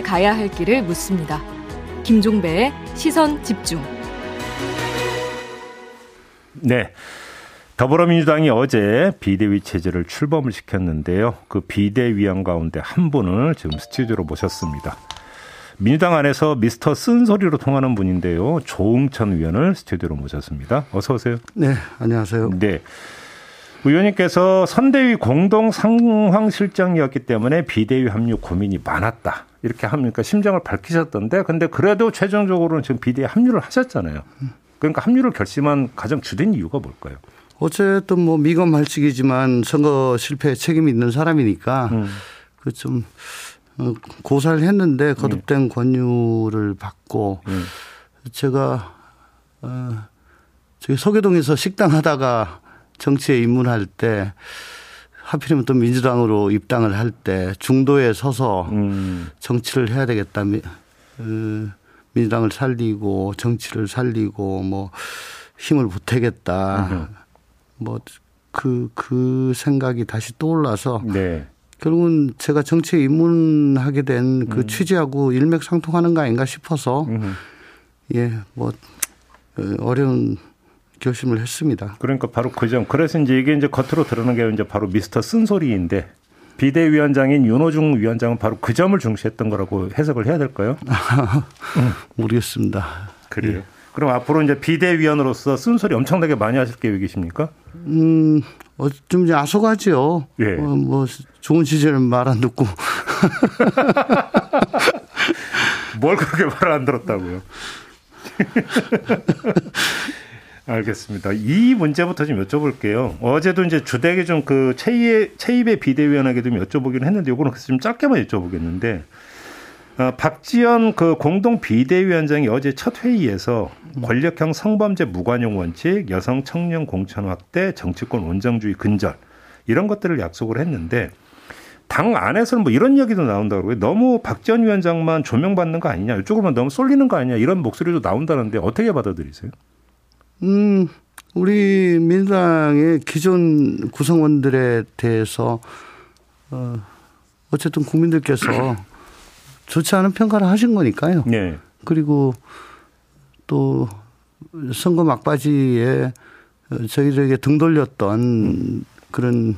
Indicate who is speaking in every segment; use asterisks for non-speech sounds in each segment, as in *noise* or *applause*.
Speaker 1: 함께 가야 할 길을 묻습니다. 김종배의 시선 집중.
Speaker 2: 네. 더불어민주당이 어제 비대위 체제를 출범을 시켰는데요. 그 비대위원 가운데 한 분을 지금 스튜디오로 모셨습니다. 민주당 안에서 미스터 쓴소리로 통하는 분인데요. 조응천 의원을 스튜디오로 모셨습니다. 어서 오세요.
Speaker 3: 네, 안녕하세요.
Speaker 2: 네. 의원님께서 선대위 공동 상황실장이었기 때문에 비대위 합류 고민이 많았다. 이렇게 합니까? 심정을 밝히셨던데, 근데 그래도 최종적으로는 지금 비대위 합류를 하셨잖아요. 그러니까 합류를 결심한 가장 주된 이유가 뭘까요?
Speaker 3: 어쨌든 뭐 미검 할직이지만 선거 실패에 책임이 있는 사람이니까 음. 그좀 어, 고사를 했는데 거듭된 네. 권유를 받고 음. 제가 어 저기 서계동에서 식당 하다가 정치에 입문할 때 하필이면 또 민주당으로 입당을 할 때 중도에 서서 음. 정치를 해야 되겠다. 어, 민주당을 살리고 정치를 살리고 뭐 힘을 보태겠다. 뭐 그, 그 생각이 다시 떠올라서 네. 결국은 제가 정치에 입문하게 된그 음. 취지하고 일맥상통하는 거 아닌가 싶어서 음. 예, 뭐 어려운 결심을 했습니다.
Speaker 2: 그러니까 바로 그 점. 그래서 이제 이게 이제 겉으로 드러나는 게 이제 바로 미스터 쓴소리인데 비대위원장인 윤호중 위원장은 바로 그 점을 중시했던 거라고 해석을 해야 될까요? *laughs*
Speaker 3: 모르겠습니다.
Speaker 2: 그래요. 예. 그럼 앞으로 이제 비대위원으로서 쓴소리 엄청나게 많이 하실 계획이십니까?
Speaker 3: 음, 어, 좀 이제 아소가지요. 예. 어, 뭐, 좋은 시절은 말안 듣고. *laughs*
Speaker 2: 뭘 그렇게 말 안 들었다고요? *laughs* 알겠습니다. 이 문제부터 좀 여쭤볼게요. 어제도 이제 주택에 좀그 최입의, 최입의 비대위원에게 좀 여쭤보기는 했는데 요거는 좀 짧게만 여쭤보겠는데 어, 박지원 그 공동 비대위원장이 어제 첫 회의에서 권력형 성범죄 무관용 원칙, 여성 청년 공천 확대, 정치권 온정주의 근절 이런 것들을 약속을 했는데 당 안에서는 뭐 이런 이야기도 나온다고 너무 박지원 위원장만 조명받는 거 아니냐 이쪽으로만 너무 쏠리는 거 아니냐 이런 목소리도 나온다는데 어떻게 받아들이세요?
Speaker 3: 음, 우리 민주당의 기존 구성원들에 대해서 어, 어쨌든 국민들께서 좋지 않은 평가를 하신 거니까요. 네. 그리고 또 선거 막바지에 저희들에게 등 돌렸던 그런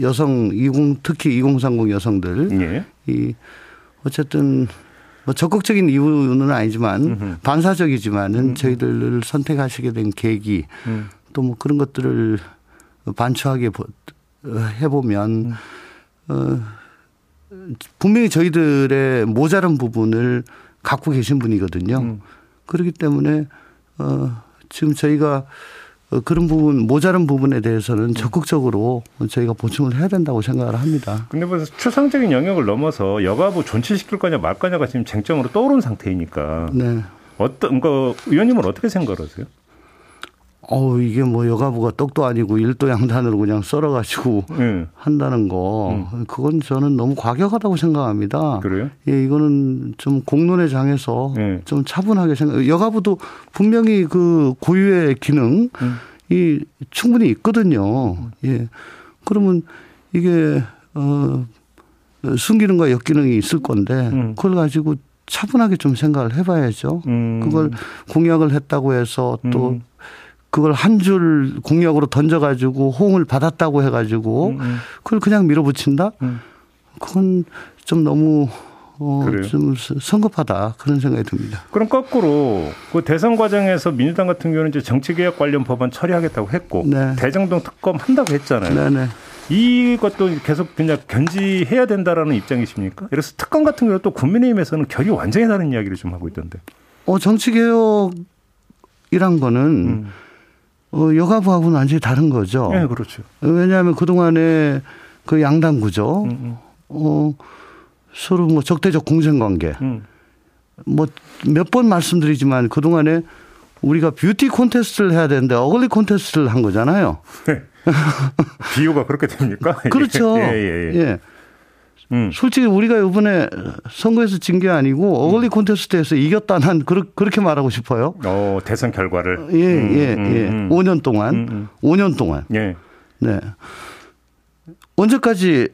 Speaker 3: 여성 20 특히 2030 여성들 네. 이 어쨌든 뭐 적극적인 이유는 아니지만 음흠. 반사적이지만은 음 저희들을 선택하시게 된 계기 음. 또뭐 그런 것들을 반추하게 해보면 음. 어 분명히 저희들의 모자란 부분을 갖고 계신 분이거든요. 음. 그렇기 때문에 어 지금 저희가 어, 그런 부분 모자란 부분에 대해서는 음. 적극적으로 저희가 보충을 해야 된다고 생각을 합니다.
Speaker 2: 근데 뭐 추상적인 영역을 넘어서 여가부 존치시킬 거냐 말 거냐가 지금 쟁점으로 떠오른 상태이니까. 네. 어떤 그 의원님은 어떻게 생각하세요?
Speaker 3: 어우 이게 뭐 여가부가 떡도 아니고 일도 양단으로 그냥 썰어가지고 네. 한다는 거 음. 그건 저는 너무 과격하다고 생각합니다.
Speaker 2: 그래요?
Speaker 3: 예, 이거는 좀 공론의 장에서 네. 좀 차분하게 생각. 여가부도 분명히 그 고유의 기능이 음. 충분히 있거든요. 예, 그러면 이게 어 순기능과 역기능이 있을 건데 음. 그걸 가지고 차분하게 좀 생각을 해봐야죠. 음. 그걸 공약을 했다고 해서 또 음. 그걸 한 줄 공약으로 던져가지고 호응을 받았다고 해가지고 음, 음. 그걸 그냥 밀어붙인다? 음. 그건 좀 너무 어, 좀 성급하다 그런 생각이 듭니다.
Speaker 2: 그럼 거꾸로 그 대선 과정에서 민주당 같은 경우는 이제 정치개혁 관련 법안 처리하겠다고 했고 네. 대정동 특검 한다고 했잖아요. 네네. 이것도 계속 그냥 견지해야 된다라는 입장이십니까? 그래서 특검 같은 경우 또 국민의힘에서는 결이 완전히 다른 이야기를 좀 하고 있던데.
Speaker 3: 어 정치개혁이란 거는 음. 어, 여가부하고는 완전히 다른 거죠.
Speaker 2: 네, 그렇죠.
Speaker 3: 왜냐하면 그동안에 그 양당 구조, 음, 음. 어, 서로 뭐 적대적 공생 관계, 음. 뭐몇 번 말씀드리지만 그동안에 우리가 뷰티 콘테스트를 해야 되는데 어글리 콘테스트를 한 거잖아요. 네. *laughs*
Speaker 2: 비유가 그렇게 됩니까? *laughs*
Speaker 3: 그렇죠. *laughs* 예, 예, 예. 예. 음. 솔직히 우리가 이번에 선거에서 진 게 아니고 어글리 콘테스트에서 이겼다 난 그렇게 말하고 싶어요.
Speaker 2: 어, 대선 결과를.
Speaker 3: 예, 음, 예, 음, 예. 음, 5년 동안. 음, 5년 음. 동안. 예. 네. 언제까지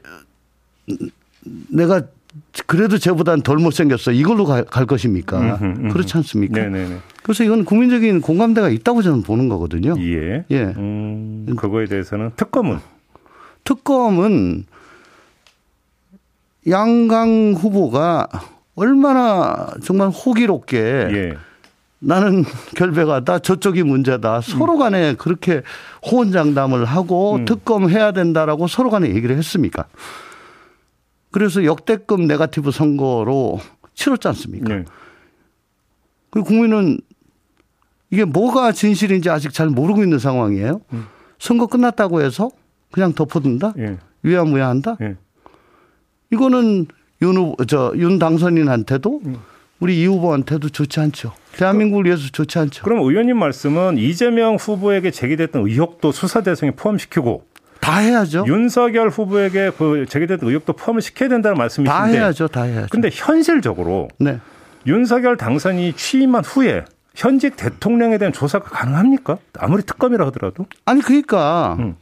Speaker 3: 내가 그래도 저보다는 덜 못생겼어. 이걸로 갈, 갈 것입니까? 음흠, 음흠. 그렇지 않습니까? 네네네. 그래서 이건 국민적인 공감대가 있다고 저는 보는 거거든요.
Speaker 2: 예. 예. 음, 그거에 대해서는 특검은?
Speaker 3: 특검은 양강 후보가 얼마나 정말 호기롭게 예. 나는 결백하다 저쪽이 문제다 서로 간에 그렇게 호언장담을 하고 음. 특검해야 된다라고 서로 간에 얘기를 했습니까? 그래서 역대급 네가티브 선거로 치렀지 않습니까? 네. 그 국민은 이게 뭐가 진실인지 아직 잘 모르고 있는 상황이에요. 음. 선거 끝났다고 해서 그냥 덮어둔다? 네. 위야무야한다? 네. 이거는 윤 후보, 저, 윤 당선인한테도 음. 우리 이 후보한테도 좋지 않죠. 대한민국을 위해서 좋지 않죠.
Speaker 2: 그럼 의원님 말씀은 이재명 후보에게 제기됐던 의혹도 수사 대상에 포함시키고
Speaker 3: 다 해야죠.
Speaker 2: 윤석열 후보에게 그 제기된 의혹도 포함을 시켜야 된다는 말씀이신데. 다
Speaker 3: 해야죠. 다 해야죠.
Speaker 2: 근데 현실적으로 네. 윤석열 당선이 취임한 후에 현직 대통령에 대한 조사가 가능합니까? 아무리 특검이라 하더라도.
Speaker 3: 아니 그러니까 음.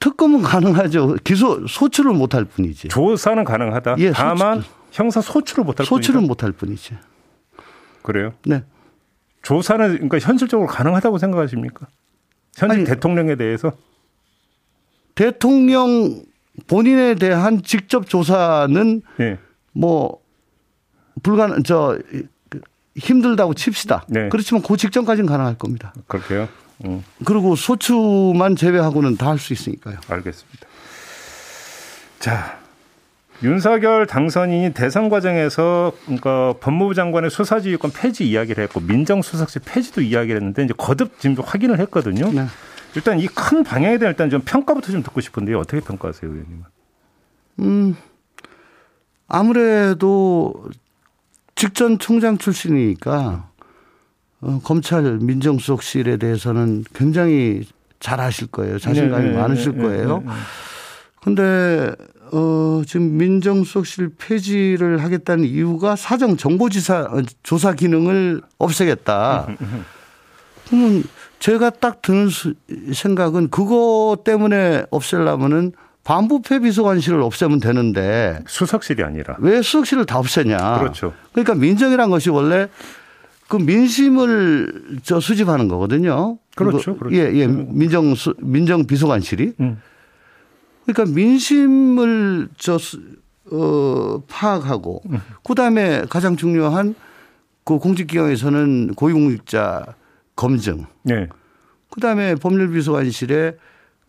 Speaker 3: 특검은 가능하죠. 기소 소출을 못할 뿐이지.
Speaker 2: 조사는 가능하다. 예, 다만 소출. 형사 소출을 못할
Speaker 3: 소출은 못할 뿐이지.
Speaker 2: 그래요?
Speaker 3: 네.
Speaker 2: 조사는 그러니까 현실적으로 가능하다고 생각하십니까? 현직 아니, 대통령에 대해서?
Speaker 3: 대통령 본인에 대한 직접 조사는 네. 뭐 불가능 저 힘들다고 칩시다. 네. 그렇지만 그 직전까지는 가능할 겁니다.
Speaker 2: 그렇게요. 음.
Speaker 3: 그리고 소추만 제외하고는 다 할 수 있으니까요.
Speaker 2: 알겠습니다. 자, 윤석열 당선인이 대선 과정에서 그러니까 법무부 장관의 수사지휘권 폐지 이야기를 했고 민정수석실 폐지도 이야기를 했는데 이제 거듭 지금 확인을 했거든요. 네. 일단 이 큰 방향에 대한 일단 좀 평가부터 좀 듣고 싶은데요. 어떻게 평가하세요, 의원님은?
Speaker 3: 음, 아무래도 직전 총장 출신이니까 어, 검찰 민정수석실에 대해서는 굉장히 잘 아실 거예요. 자신감이 네, 네 많으실 네, 네, 거예요. 네, 네, 근데 어, 지금 민정수석실 폐지를 하겠다는 이유가 사정 정보지사 조사 기능을 없애겠다. 그러면 제가 딱 드는 생각은 그거 때문에 없애려면은 반부패 비서관실을 없애면 되는데
Speaker 2: 수석실이 아니라
Speaker 3: 왜 수석실을 다 없애냐?
Speaker 2: 그렇죠.
Speaker 3: 그러니까 민정이란 것이 원래 그 민심을 저 수집하는 거거든요.
Speaker 2: 그렇죠. 그렇죠.
Speaker 3: 예, 예. 민정 민정 비서관실이. 음. 그러니까 민심을 저 어, 파악하고 음. 그다음에 가장 중요한 그 공직기관에서는 고위공직자 검증. 네. 그다음에 법률비서관실에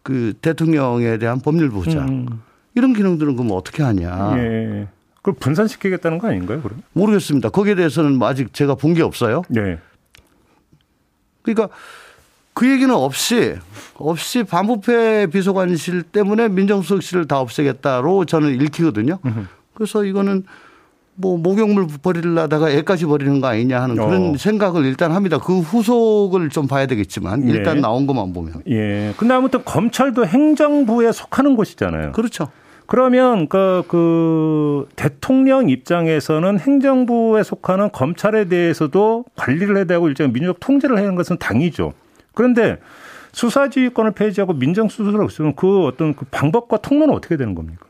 Speaker 3: 그 대통령에 대한 법률 보장. 음. 이런 기능들은 그럼 어떻게 하냐.
Speaker 2: 예. 그걸 분산시키겠다는 거 아닌가요, 그럼?
Speaker 3: 모르겠습니다. 거기에 대해서는 뭐 아직 제가 본 게 없어요. 네. 그러니까 그 얘기는 없이 없이 반부패 비서관실 때문에 민정수석실을 다 없애겠다로 저는 읽히거든요. 그래서 이거는 뭐 목욕물 버리려다가 애까지 버리는 거 아니냐 하는 그런 어. 생각을 일단 합니다. 그 후속을 좀 봐야 되겠지만 일단 예. 나온 것만 보면.
Speaker 2: 예. 근데 아무튼 검찰도 행정부에 속하는 곳이잖아요.
Speaker 3: 그렇죠.
Speaker 2: 그러면 그, 그 대통령 입장에서는 행정부에 속하는 검찰에 대해서도 관리를 해야 되고 일정 민주적 통제를 하는 것은 당이죠. 그런데 수사지휘권을 폐지하고 민정수석을 없으면 그 어떤 그 방법과 통로는 어떻게 되는 겁니까?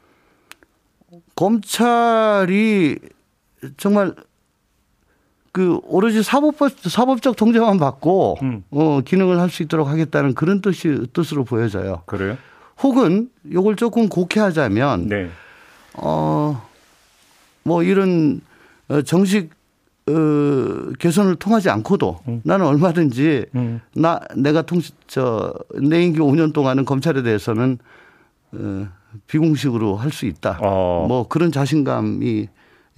Speaker 3: 검찰이 정말 그 오로지 사법적 사법적 통제만 받고 음. 어 기능을 할 수 있도록 하겠다는 그런 뜻이 뜻으로 보여져요.
Speaker 2: 그래요?
Speaker 3: 혹은 요걸 조금 곡해하자면 네. 어뭐 이런 어, 정식 어 개선을 통하지 않고도 음. 나는 얼마든지 음. 나 내가 통저 내 임기 5년 동안은 검찰에 대해서는 어 비공식으로 할 수 있다. 어. 뭐 그런 자신감이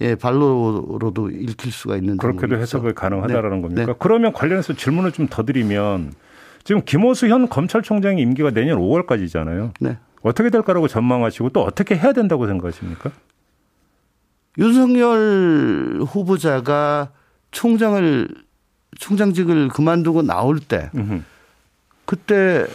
Speaker 3: 예, 발로로도 읽힐 수가 있는
Speaker 2: 그렇게도 해석을 가능하다라는 네. 겁니까? 네. 그러면 관련해서 질문을 좀 더 드리면 지금 김호수 현 검찰총장의 임기가 내년 5월까지잖아요. 네. 어떻게 될 거라고 전망하시고 또 어떻게 해야 된다고 생각하십니까?
Speaker 3: 윤석열 후보자가 총장을 총장직을 그만두고 나올 때. 그때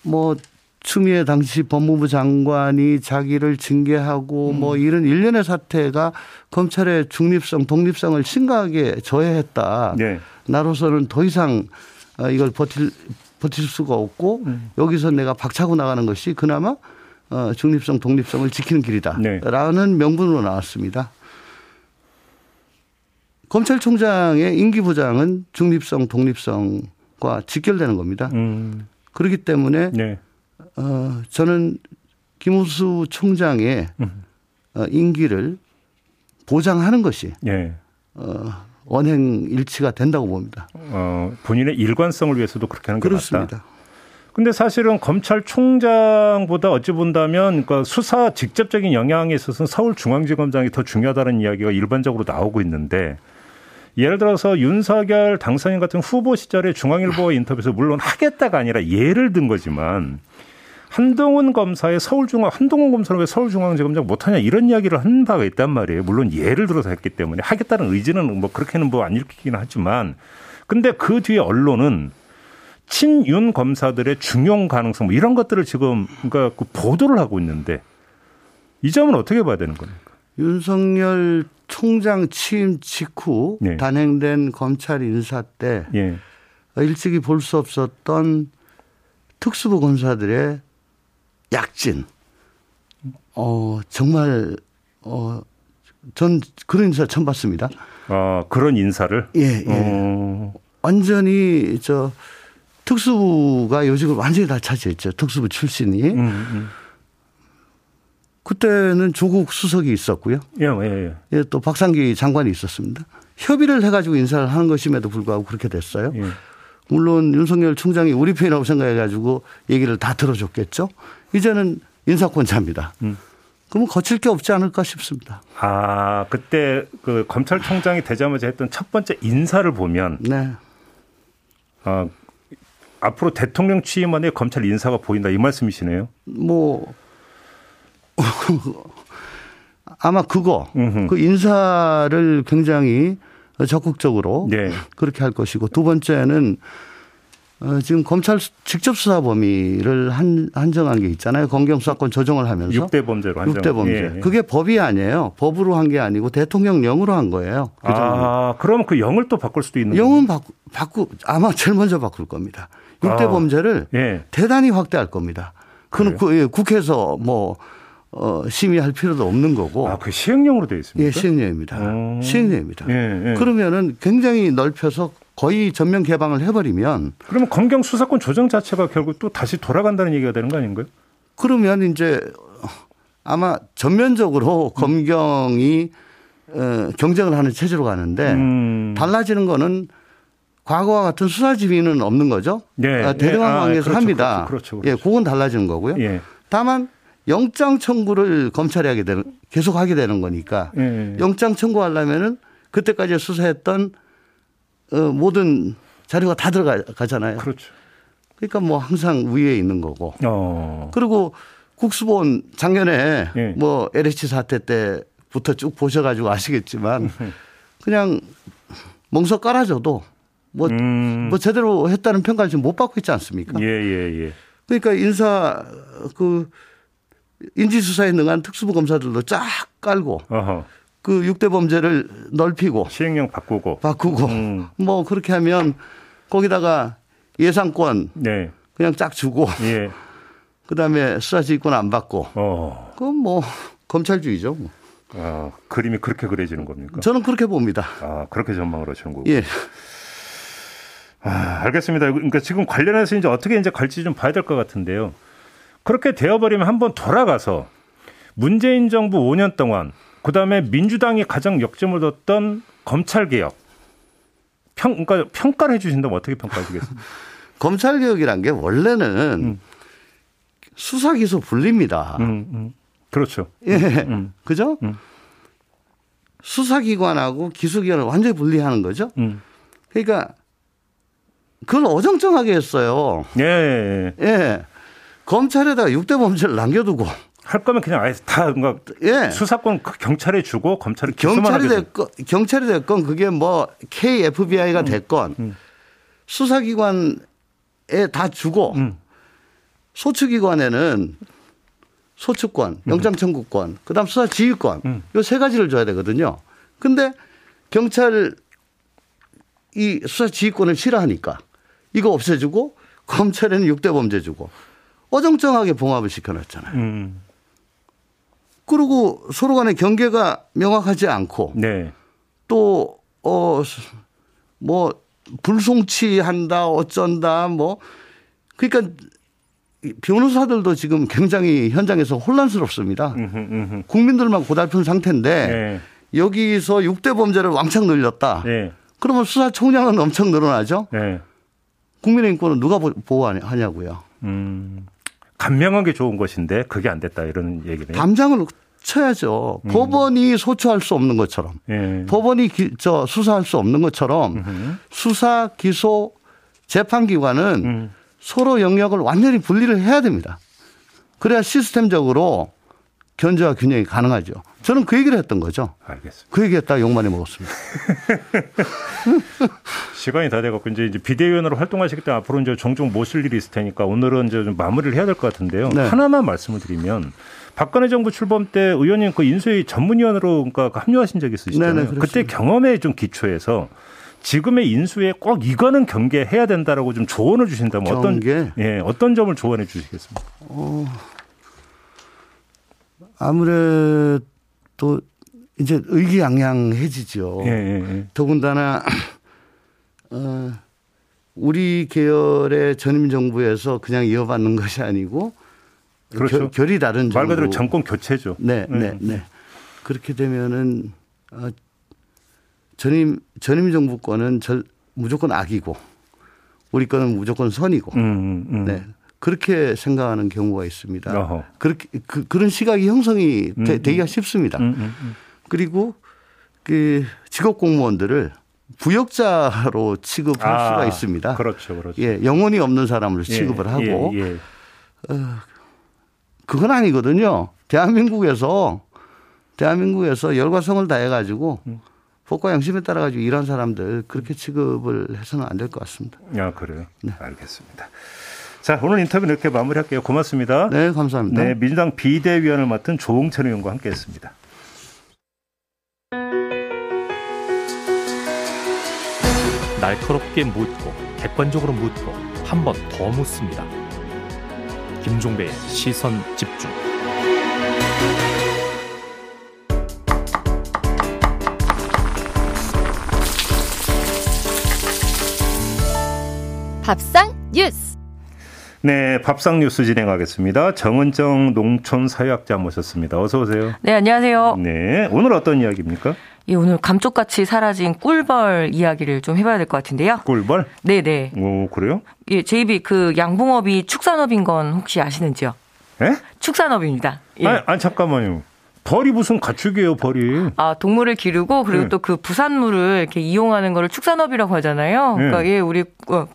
Speaker 3: 뭐 추미애 당시 법무부 장관이 자기를 징계하고 음. 뭐 이런 일련의 사태가 검찰의 중립성, 독립성을 심각하게 저해했다. 네. 나로서는 더 이상 어, 이걸 버틸 버틸 수가 없고 음. 여기서 내가 박차고 나가는 것이 그나마 어, 중립성, 독립성을 지키는 길이다라는 네. 명분으로 나왔습니다. 검찰총장의 임기 부장은 중립성, 독립성과 직결되는 겁니다. 음. 그렇기 때문에 네. 어, 저는 김우수 총장의 음. 어, 임기를 보장하는 것이 네. 어, 원행 일치가 된다고 봅니다.
Speaker 2: 어, 본인의 일관성을 위해서도 그렇게 하는 게
Speaker 3: 그렇습니다.
Speaker 2: 맞다. 근데 사실은 검찰총장보다 어찌 본다면 그러니까 수사 직접적인 영향에 있어서는 서울중앙지검장이 더 중요하다는 이야기가 일반적으로 나오고 있는데 예를 들어서 윤석열 당선인 같은 후보 시절에 중앙일보 인터뷰에서 물론 하겠다가 아니라 예를 든 거지만 한동훈 검사의 서울중앙 한동훈 검사는 왜 서울중앙지검장 못하냐 이런 이야기를 한 바가 있단 말이에요. 물론 예를 들어서 했기 때문에 하겠다는 의지는 뭐 그렇게는 뭐안 일으키긴 하지만 근데 그 뒤에 언론은 친윤 검사들의 중용 가능성 뭐 이런 것들을 지금 그러니까 그 보도를 하고 있는데 이 점은 어떻게 봐야 되는 겁니까?
Speaker 3: 윤석열 총장 취임 직후 네. 단행된 검찰 인사 때 네. 일찍이 볼 수 없었던 특수부 검사들의 약진. 어, 정말, 어, 전 그런 인사 처음 봤습니다.
Speaker 2: 아, 그런 인사를?
Speaker 3: 예, 예. 어. 완전히 저 특수부가 요직을 완전히 다 차지했죠. 특수부 출신이. 음, 음. 그때는 조국 수석이 있었고요.
Speaker 2: 예, 예, 예.
Speaker 3: 예, 또 박상기 장관이 있었습니다. 협의를 해가지고 인사를 하는 것임에도 불구하고 그렇게 됐어요. 예. 물론 윤석열 총장이 우리 편이라고 생각해가지고 얘기를 다 들어줬겠죠. 이제는 인사권자입니다. 음. 그러면 거칠 게 없지 않을까 싶습니다.
Speaker 2: 아, 그때 그 검찰총장이 되자마자 했던 첫 번째 인사를 보면 네. 아, 앞으로 대통령 취임 안에 검찰 인사가 보인다 이 말씀이시네요.
Speaker 3: 뭐 *laughs* 아마 그거 음흠. 그 인사를 굉장히 적극적으로 네. 그렇게 할 것이고 두 번째는 어, 지금 검찰 직접 수사 범위를 한, 한정한 게 있잖아요. 검경 수사권 조정을 하면서
Speaker 2: 6대 범죄로 한정.
Speaker 3: 6대 범죄. 예, 예. 그게 법이 아니에요. 법으로 한 게 아니고 대통령령으로 한 거예요.
Speaker 2: 그 아, 그러면 그 영을 또 바꿀 수도 있는
Speaker 3: 영은 바꾸, 바꾸 아마 제일 먼저 바꿀 겁니다. 6대 아, 범죄를 예. 대단히 확대할 겁니다. 그는 그, 국회에서 뭐 어, 심의할 필요도 없는 거고.
Speaker 2: 아, 그 시행령으로 되어 있습니까?
Speaker 3: 예, 시행령입니다. 오. 시행령입니다. 예, 예. 그러면은 굉장히 넓혀서 거의 전면 개방을 해버리면.
Speaker 2: 그러면 검경 수사권 조정 자체가 결국 또 다시 돌아간다는 얘기가 되는 거 아닌가요?
Speaker 3: 그러면 이제 아마 전면적으로 검경이 어, 경쟁을 하는 체제로 가는데 음. 달라지는 거는 과거와 같은 수사 지휘는 없는 거죠. 네. 대등한 관계에서 아, 그렇죠, 합니다. 그렇죠, 그렇죠, 그렇죠. 예, 그건 달라지는 거고요. 예. 다만 영장 청구를 검찰이 하게 되는 계속 하게 되는 거니까 예. 영장 청구하려면은 그때까지 수사했던 어, 모든 자료가 다 들어가잖아요.
Speaker 2: 그렇죠.
Speaker 3: 그러니까 뭐 항상 위에 있는 거고. 어. 그리고 국수본 작년에 예. 뭐 LH 사태 때부터 쭉 보셔가지고 아시겠지만 *laughs* 그냥 멍석 깔아줘도 뭐, 음. 뭐 제대로 했다는 평가를 지금 못 받고 있지 않습니까?
Speaker 2: 예, 예, 예.
Speaker 3: 그러니까 인사 그 인지수사에 능한 특수부 검사들도 쫙 깔고 어허. 그 6대 범죄를 넓히고
Speaker 2: 시행령 바꾸고
Speaker 3: 바꾸고 음. *laughs* 뭐 그렇게 하면 거기다가 예상권 네. 그냥 쫙 주고 예. *laughs* 그다음에 수사지휘권 안 받고 어. 그건 뭐 검찰주의죠. 뭐.
Speaker 2: 아, 그림이 그렇게 그려지는 겁니까?
Speaker 3: 저는 그렇게 봅니다.
Speaker 2: 아, 그렇게 전망을 하시는 거고.
Speaker 3: 예.
Speaker 2: 아, 알겠습니다. 그러니까 지금 관련해서 이제 어떻게 이제 갈지 좀 봐야 될 것 같은데요. 그렇게 되어버리면 한번 돌아가서 문재인 정부 5년 동안 그다음에 민주당이 가장 역점을 뒀던 검찰 개혁 평 그러니까 평가를 해 주신다면 어떻게 평가하시겠습니까? *laughs*
Speaker 3: 검찰 개혁이란 게 원래는 음. 수사 기소 분리입니다. 음,
Speaker 2: 음. 그렇죠.
Speaker 3: 예, 음. 그죠? 음. 수사기관하고 기소기관을 완전히 분리하는 거죠. 음. 그러니까 그걸 어정쩡하게 했어요.
Speaker 2: 예. 예.
Speaker 3: 예. 검찰에다가 6대 범죄를 남겨두고
Speaker 2: 할 거면 그냥 아예 다 뭔가 예. 수사권 그 경찰에 주고 검찰이
Speaker 3: 경찰이 됐건 경찰이 됐건 그게 뭐 KFBI가 음. 됐건 음. 수사기관에 다 주고 음. 소추기관에는 소추권, 음. 영장 청구권, 그다음 수사 지휘권 음. 요세 가지를 줘야 되거든요. 근데 경찰 이 수사 지휘권을 싫어하니까 이거 없애주고 검찰에는 6대 범죄 주고 어정쩡하게 봉합을 시켜놨잖아요. 음. 그리고 서로 간의 경계가 명확하지 않고 네. 또, 어, 뭐, 불송치한다, 어쩐다, 뭐. 그러니까 변호사들도 지금 굉장히 현장에서 혼란스럽습니다. 국민들만 고달픈 상태인데 네. 여기서 6대 범죄를 왕창 늘렸다. 네. 그러면 수사총량은 엄청 늘어나죠. 네. 국민의 인권은 누가 보호하냐고요. 음,
Speaker 2: 감명하게 좋은 것인데 그게 안 됐다 이런 얘기네요.
Speaker 3: 담장을 쳐야죠. 음. 법원이 소추할 수 없는 것처럼, 예. 법원이 기, 저 수사할 수 없는 것처럼 음흠. 수사, 기소, 재판기관은 음. 서로 영역을 완전히 분리를 해야 됩니다. 그래야 시스템적으로 견제와 균형이 가능하죠. 저는 그 얘기를 했던 거죠.
Speaker 2: 알겠습니다.
Speaker 3: 그 얘기했다 욕 많이 먹었습니다. *laughs*
Speaker 2: 시간이 다 돼갖고 이제 비대위원으로 활동하시기 때문에 앞으로 이제 종종 모실 일이 있을 테니까 오늘은 이제 좀 마무리를 해야 될 것 같은데요. 네. 하나만 말씀을 드리면 박근혜 정부 출범 때 의원님 그 인수위 전문위원으로 그러니까 합류하신 적이 있으시잖아요. 네네, 그때 경험에 좀 기초해서 지금의 인수에 꼭 이거는 경계해야 된다라고 좀 조언을 주신다면 경계? 어떤 예 어떤 점을 조언해 주시겠습니까? 어,
Speaker 3: 아무래도 이제 의기양양해지죠. 예, 예, 예. 더군다나 어, 우리 계열의 전임 정부에서 그냥 이어받는 것이 아니고 그렇죠. 결, 이 다른
Speaker 2: 정부. 말 그대로 정권 교체죠.
Speaker 3: 네, 네, 네. 네. 그렇게 되면은 어, 전임 전임 정부 거는 절, 무조건 악이고 우리 거는 무조건 선이고 음, 음. 음. 네 그렇게 생각하는 경우가 있습니다. 어허. 그렇게 그, 그런 시각이 형성이 음, 되, 음. 기가 쉽습니다. 음, 그리고 그 직업 공무원들을 부역자로 취급할 아, 수가 있습니다.
Speaker 2: 그렇죠, 그렇죠.
Speaker 3: 예, 영혼이 없는 사람을 예, 취급을 하고 예, 예. 어, 그건 아니거든요. 대한민국에서 대한민국에서 열과 성을 다해 가지고 법과 양심에 따라 가지고 일한 사람들 그렇게 취급을 해서는 안 될 것 같습니다.
Speaker 2: 아 그래요? 네. 알겠습니다. 자 오늘 인터뷰 이렇게 마무리할게요. 고맙습니다.
Speaker 3: 네 감사합니다.
Speaker 2: 네 민주당 비대위원을 맡은 조홍천 의원과 함께했습니다.
Speaker 4: 날카롭게 묻고 객관적으로 묻고 한 번 더 묻습니다. 김종배의 시선 집중.
Speaker 1: 밥상 뉴스.
Speaker 2: 네, 밥상 뉴스 진행하겠습니다. 정은정 농촌 사회학자 모셨습니다. 어서 오세요.
Speaker 5: 네, 안녕하세요.
Speaker 2: 네, 오늘 어떤 이야기입니까?
Speaker 5: 예, 오늘 감쪽같이 사라진 꿀벌 이야기를 좀 해봐야 될 것 같은데요.
Speaker 2: 꿀벌?
Speaker 5: 네네.
Speaker 2: 오, 그래요?
Speaker 5: 예, 제입이 그 양봉업이 축산업인 건 혹시 아시는지요?
Speaker 2: 예?
Speaker 5: 축산업입니다. 예.
Speaker 2: 아니, 아니, 잠깐만요. 벌이 무슨 가축이에요, 벌이.
Speaker 5: 아, 동물을 기르고 그리고 네. 또그 부산물을 이렇게 이용하는 거를 축산업이라고 하잖아요. 그러니까 네. 예, 우리 어,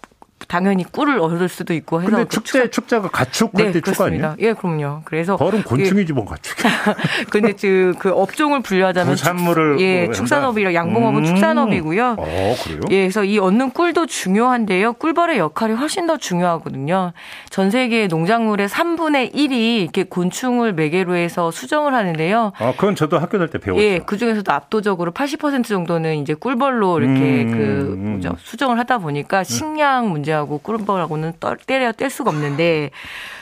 Speaker 5: 당연히 꿀을 얻을 수도 있고
Speaker 2: 해서. 근데 축제 축사... 축자가 가축 네, 할때 축 아니에요?
Speaker 5: 예, 그럼요. 그래서
Speaker 2: 벌은 곤충이지 뭐 가축. *laughs*
Speaker 5: 근데 그, 그 업종을 분류하자면
Speaker 2: 부산물을
Speaker 5: 예, 뭐 축산업이라 양봉업은 음. 축산업이고요.
Speaker 2: 어, 그래요?
Speaker 5: 예, 그래서 이 얻는 꿀도 중요한데요. 꿀벌의 역할이 훨씬 더 중요하거든요. 전 세계 농작물의 3분의 1이 이렇게 곤충을 매개로 해서 수정을 하는데요.
Speaker 2: 아, 그건 저도 학교 다닐 때 배웠어요.
Speaker 5: 예, 그 중에서도 압도적으로 80% 정도는 이제 꿀벌로 이렇게 음, 그 뭐죠? 수정을 하다 보니까 식량 문제 하고 꿀벌하고는 때려 뗄 수가 없는데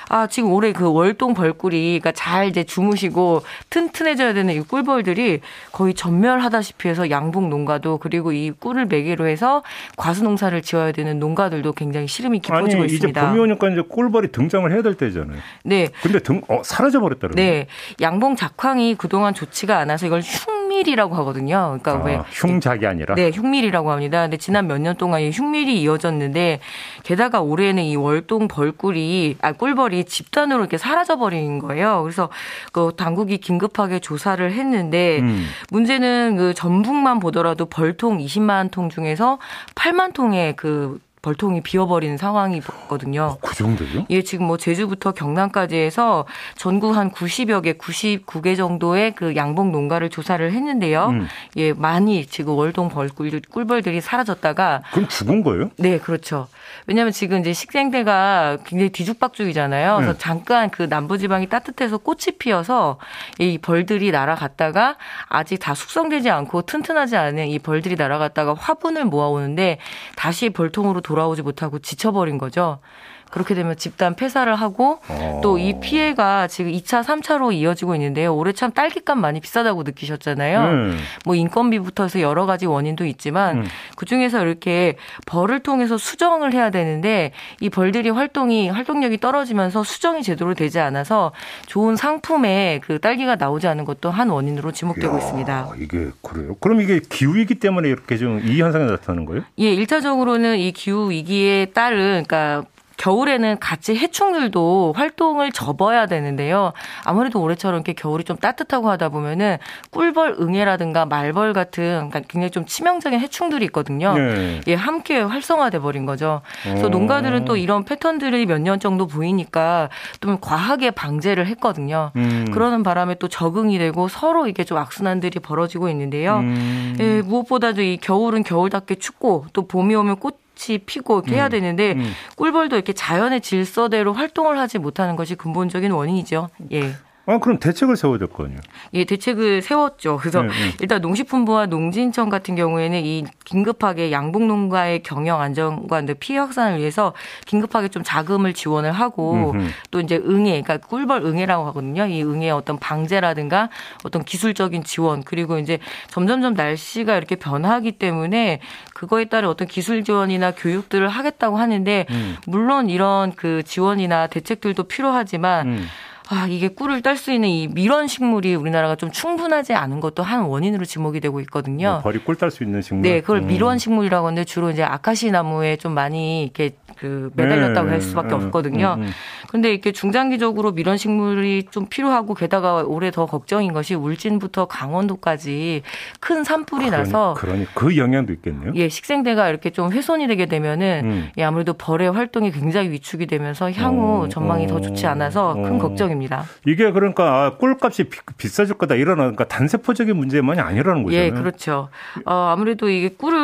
Speaker 5: 아, 지금 올해 그 월동 벌꿀이 그러니까 잘 이제 주무시고 튼튼해져야 되는 이 꿀벌들이 거의 전멸하다시피 해서 양봉 농가도 그리고 이 꿀을 매개로 해서 과수 농사를 지어야 되는 농가들도 굉장히 시름이 깊어지고
Speaker 2: 아니,
Speaker 5: 있습니다.
Speaker 2: 이제 봄이 오니까 이제 꿀벌이 등장을 해야 될 때잖아요.
Speaker 5: 네.
Speaker 2: 근데 등, 어, 사라져 버렸다는
Speaker 5: 네. 양봉 작황이 그동안 좋지가 않아서 이걸 흉 밀이라고 하거든요. 그러니까 아,
Speaker 2: 왜 흉작이 아니라
Speaker 5: 네, 흉밀이라고 합니다. 근데 지난 몇 년 동안 이 흉밀이 이어졌는데 게다가 올해는 이 월동 벌꿀이 아 꿀벌이 집단으로 이렇게 사라져 버린 거예요. 그래서 그 당국이 긴급하게 조사를 했는데 음. 문제는 그 전북만 보더라도 벌통 20만 통 중에서 8만 통의 그 벌통이 비어버리는 상황이거든요.
Speaker 2: 어, 그 정도요?
Speaker 5: 예, 지금 뭐 제주부터 경남까지 해서 전국 한 90여 개, 99개 정도의 그 양봉 농가를 조사를 했는데요. 음. 예, 많이 지금 월동 벌꿀 꿀벌들이 사라졌다가
Speaker 2: 그럼 죽은 거예요?
Speaker 5: 네, 그렇죠. 왜냐하면 지금 이제 식생대가 굉장히 뒤죽박죽이잖아요. 그래서 네. 잠깐 그 남부지방이 따뜻해서 꽃이 피어서 이 벌들이 날아갔다가 아직 다 숙성되지 않고 튼튼하지 않은 이 벌들이 날아갔다가 화분을 모아오는데 다시 벌통으로 돌아오지 못하고 지쳐버린 거죠. 그렇게 되면 집단 폐사를 하고 어. 또이 피해가 지금 2차, 3차로 이어지고 있는데요. 올해 참 딸기값 많이 비싸다고 느끼셨잖아요. 음. 뭐 인건비부터 해서 여러 가지 원인도 있지만 음. 그중에서 이렇게 벌을 통해서 수정을 해야 되는데 이 벌들이 활동이 활동력이 떨어지면서 수정이 제대로 되지 않아서 좋은 상품에 그 딸기가 나오지 않은 것도 한 원인으로 지목되고 이야, 있습니다.
Speaker 2: 이게 그래요? 그럼 이게 기후 위기 때문에 이렇게 좀 이 현상이 나타나는 거예요?
Speaker 5: 예, 일차적으로는 이 기후 위기에 따른 그러니까 겨울에는 같이 해충들도 활동을 접어야 되는데요. 아무래도 올해처럼 이렇게 겨울이 좀 따뜻하고 하다 보면은 꿀벌, 응애라든가 말벌 같은 그러니까 굉장히 좀 치명적인 해충들이 있거든요. 네. 예, 함께 활성화돼 버린 거죠. 그래서 어. 농가들은 또 이런 패턴들이 몇 년 정도 보이니까 좀 과하게 방제를 했거든요. 음. 그러는 바람에 또 적응이 되고 서로 이게 좀 악순환들이 벌어지고 있는데요. 음. 예, 무엇보다도 이 겨울은 겨울답게 춥고 또 봄이 오면 꽃 꽃이 피고 이렇게 음. 해야 되는데 음. 꿀벌도 이렇게 자연의 질서대로 활동을 하지 못하는 것이 근본적인 원인이죠. 예.
Speaker 2: 아, 그럼 대책을 세워야 거 아니에요?
Speaker 5: 예, 대책을 세웠죠. 그래서 네, 네. 일단 농식품부와 농진청 같은 경우에는 이 긴급하게 양봉 농가의 경영 안정과 피해 확산을 위해서 긴급하게 좀 자금을 지원을 하고 음흠. 또 이제 응애, 그러니까 꿀벌 응애라고 하거든요. 이 응애 어떤 방제라든가 어떤 기술적인 지원 그리고 이제 점점점 날씨가 이렇게 변하기 때문에 그거에 따른 어떤 기술 지원이나 교육들을 하겠다고 하는데 음. 물론 이런 그 지원이나 대책들도 필요하지만 음. 아, 이게 꿀을 딸 수 있는 이 밀원 식물이 우리나라가 좀 충분하지 않은 것도 한 원인으로 지목이 되고 있거든요.
Speaker 2: 네, 벌이 꿀 딸 수 있는 식물.
Speaker 5: 네, 그걸 음. 밀원 식물이라고 하는데 주로 이제 아카시 나무에 좀 많이 이렇게 그 매달렸다고 네, 할 수밖에 네, 없거든요. 음, 음. 근데 이렇게 중장기적으로 밀원 식물이 좀 필요하고 게다가 올해 더 걱정인 것이 울진부터 강원도까지 큰 산불이 그러니, 나서
Speaker 2: 그러니 그 영향도 있겠네요.
Speaker 5: 예, 식생대가 이렇게 좀 훼손이 되게 되면은 음. 예, 아무래도 벌의 활동이 굉장히 위축이 되면서 향후 어, 전망이 어, 더 좋지 않아서 어. 큰 걱정입니다.
Speaker 2: 이게 그러니까 아, 꿀값이 비 싸질 거다 이런 그러니까 단세포적인 문제만이 아니라는 거죠.
Speaker 5: 예, 그렇죠. 어, 아무래도 이게 꿀을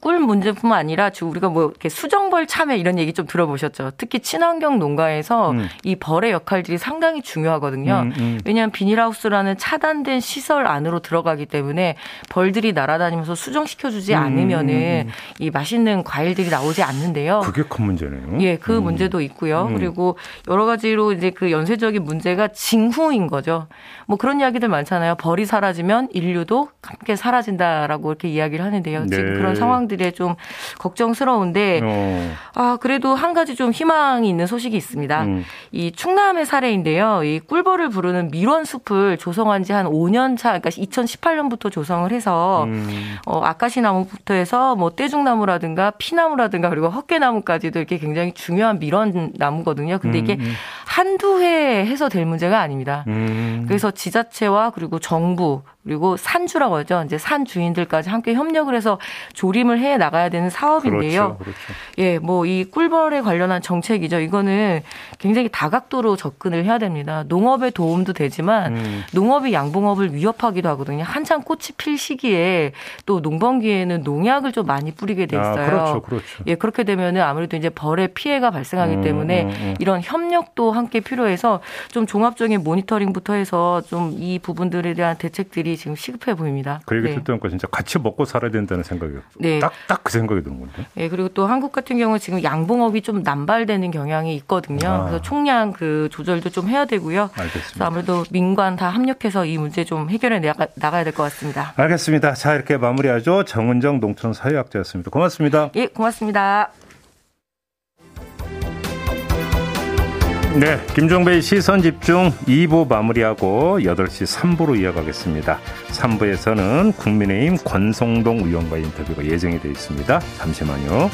Speaker 5: 꿀 문제뿐만 아니라 지금 우리가 뭐 이렇게 수정벌 참외 이런 얘기 좀 들어보셨죠. 특히 친환경 농가에서 음. 이 벌의 역할들이 상당히 중요하거든요. 음, 음. 왜냐하면 비닐하우스라는 차단된 시설 안으로 들어가기 때문에 벌들이 날아다니면서 수정시켜주지 음, 않으면은 음, 음. 이 맛있는 과일들이 나오지 않는데요.
Speaker 2: 그게 큰 문제네요.
Speaker 5: 예, 그 문제도 있고요. 그리고 여러 가지로 이제 그 연쇄적인 문제가 징후인 거죠. 뭐 그런 이야기들 많잖아요. 벌이 사라지면 인류도 함께 사라진다라고 이렇게 이야기를 하는데요. 네. 지금 그런 상황들에 좀 걱정스러운데 어. 아, 그래도 한 가지 좀 희망이 있는 소식이 있습니다. 음. 이 충남의 사례인데요. 이 꿀벌을 부르는 밀원 숲을 조성한 지 한 5년 차, 그러니까 2018년부터 조성을 해서 음. 어, 아카시 나무부터 해서 뭐 떼죽나무라든가 피나무라든가 그리고 헛개나무까지도 이렇게 굉장히 중요한 밀원 나무거든요. 근데 이게 음. 음. 한두 해 해서 될 문제가 아닙니다. 음. 그래서 지자체와 그리고 정부 그리고 산주라고 하죠. 이제 산 주인들까지 함께 협력을 해서 조 림을 해 나가야 되는 사업인데요.
Speaker 2: 그렇죠, 그렇죠.
Speaker 5: 예, 뭐 이 꿀벌에 관련한 정책이죠. 이거는 굉장히 다각도로 접근을 해야 됩니다. 농업에 도움도 되지만 음. 농업이 양봉업을 위협하기도 하거든요. 한창 꽃이 필 시기에 또 농번기에는 농약을 좀 많이 뿌리게 돼 있어요. 아,
Speaker 2: 그렇죠, 그렇죠.
Speaker 5: 예, 그렇게 되면은 아무래도 이제 벌의 피해가 발생하기 음, 때문에 음, 음. 이런 협력도 함께 필요해서 좀 종합적인 모니터링부터 해서 좀 이 부분들에 대한 대책들이 지금 시급해 보입니다.
Speaker 2: 그 얘기 네. 듣다 보니까 진짜 같이 먹고 살아야 된다는 생각이 네. 딱딱 그 생각이 드는 건데.
Speaker 5: 네, 그리고 또 한국 같은 경우 지금 양봉업이 좀 남발되는 경향이 있거든요. 아. 그래서 총량 그 조절도 좀 해야 되고요.
Speaker 2: 알겠습니다.
Speaker 5: 아무래도 민관 다 합력해서 이 문제 좀 해결해 나가, 나가야 될 것 같습니다.
Speaker 2: 알겠습니다. 자 이렇게 마무리하죠. 정은정 농촌 사회학자였습니다. 고맙습니다.
Speaker 5: 예, 고맙습니다.
Speaker 2: 네, 김종배의 시선 집중 2부 마무리하고 8시 3부로 이어가겠습니다. 3부에서는 국민의힘 권성동 의원과 인터뷰가 예정이 되어 있습니다. 잠시만요.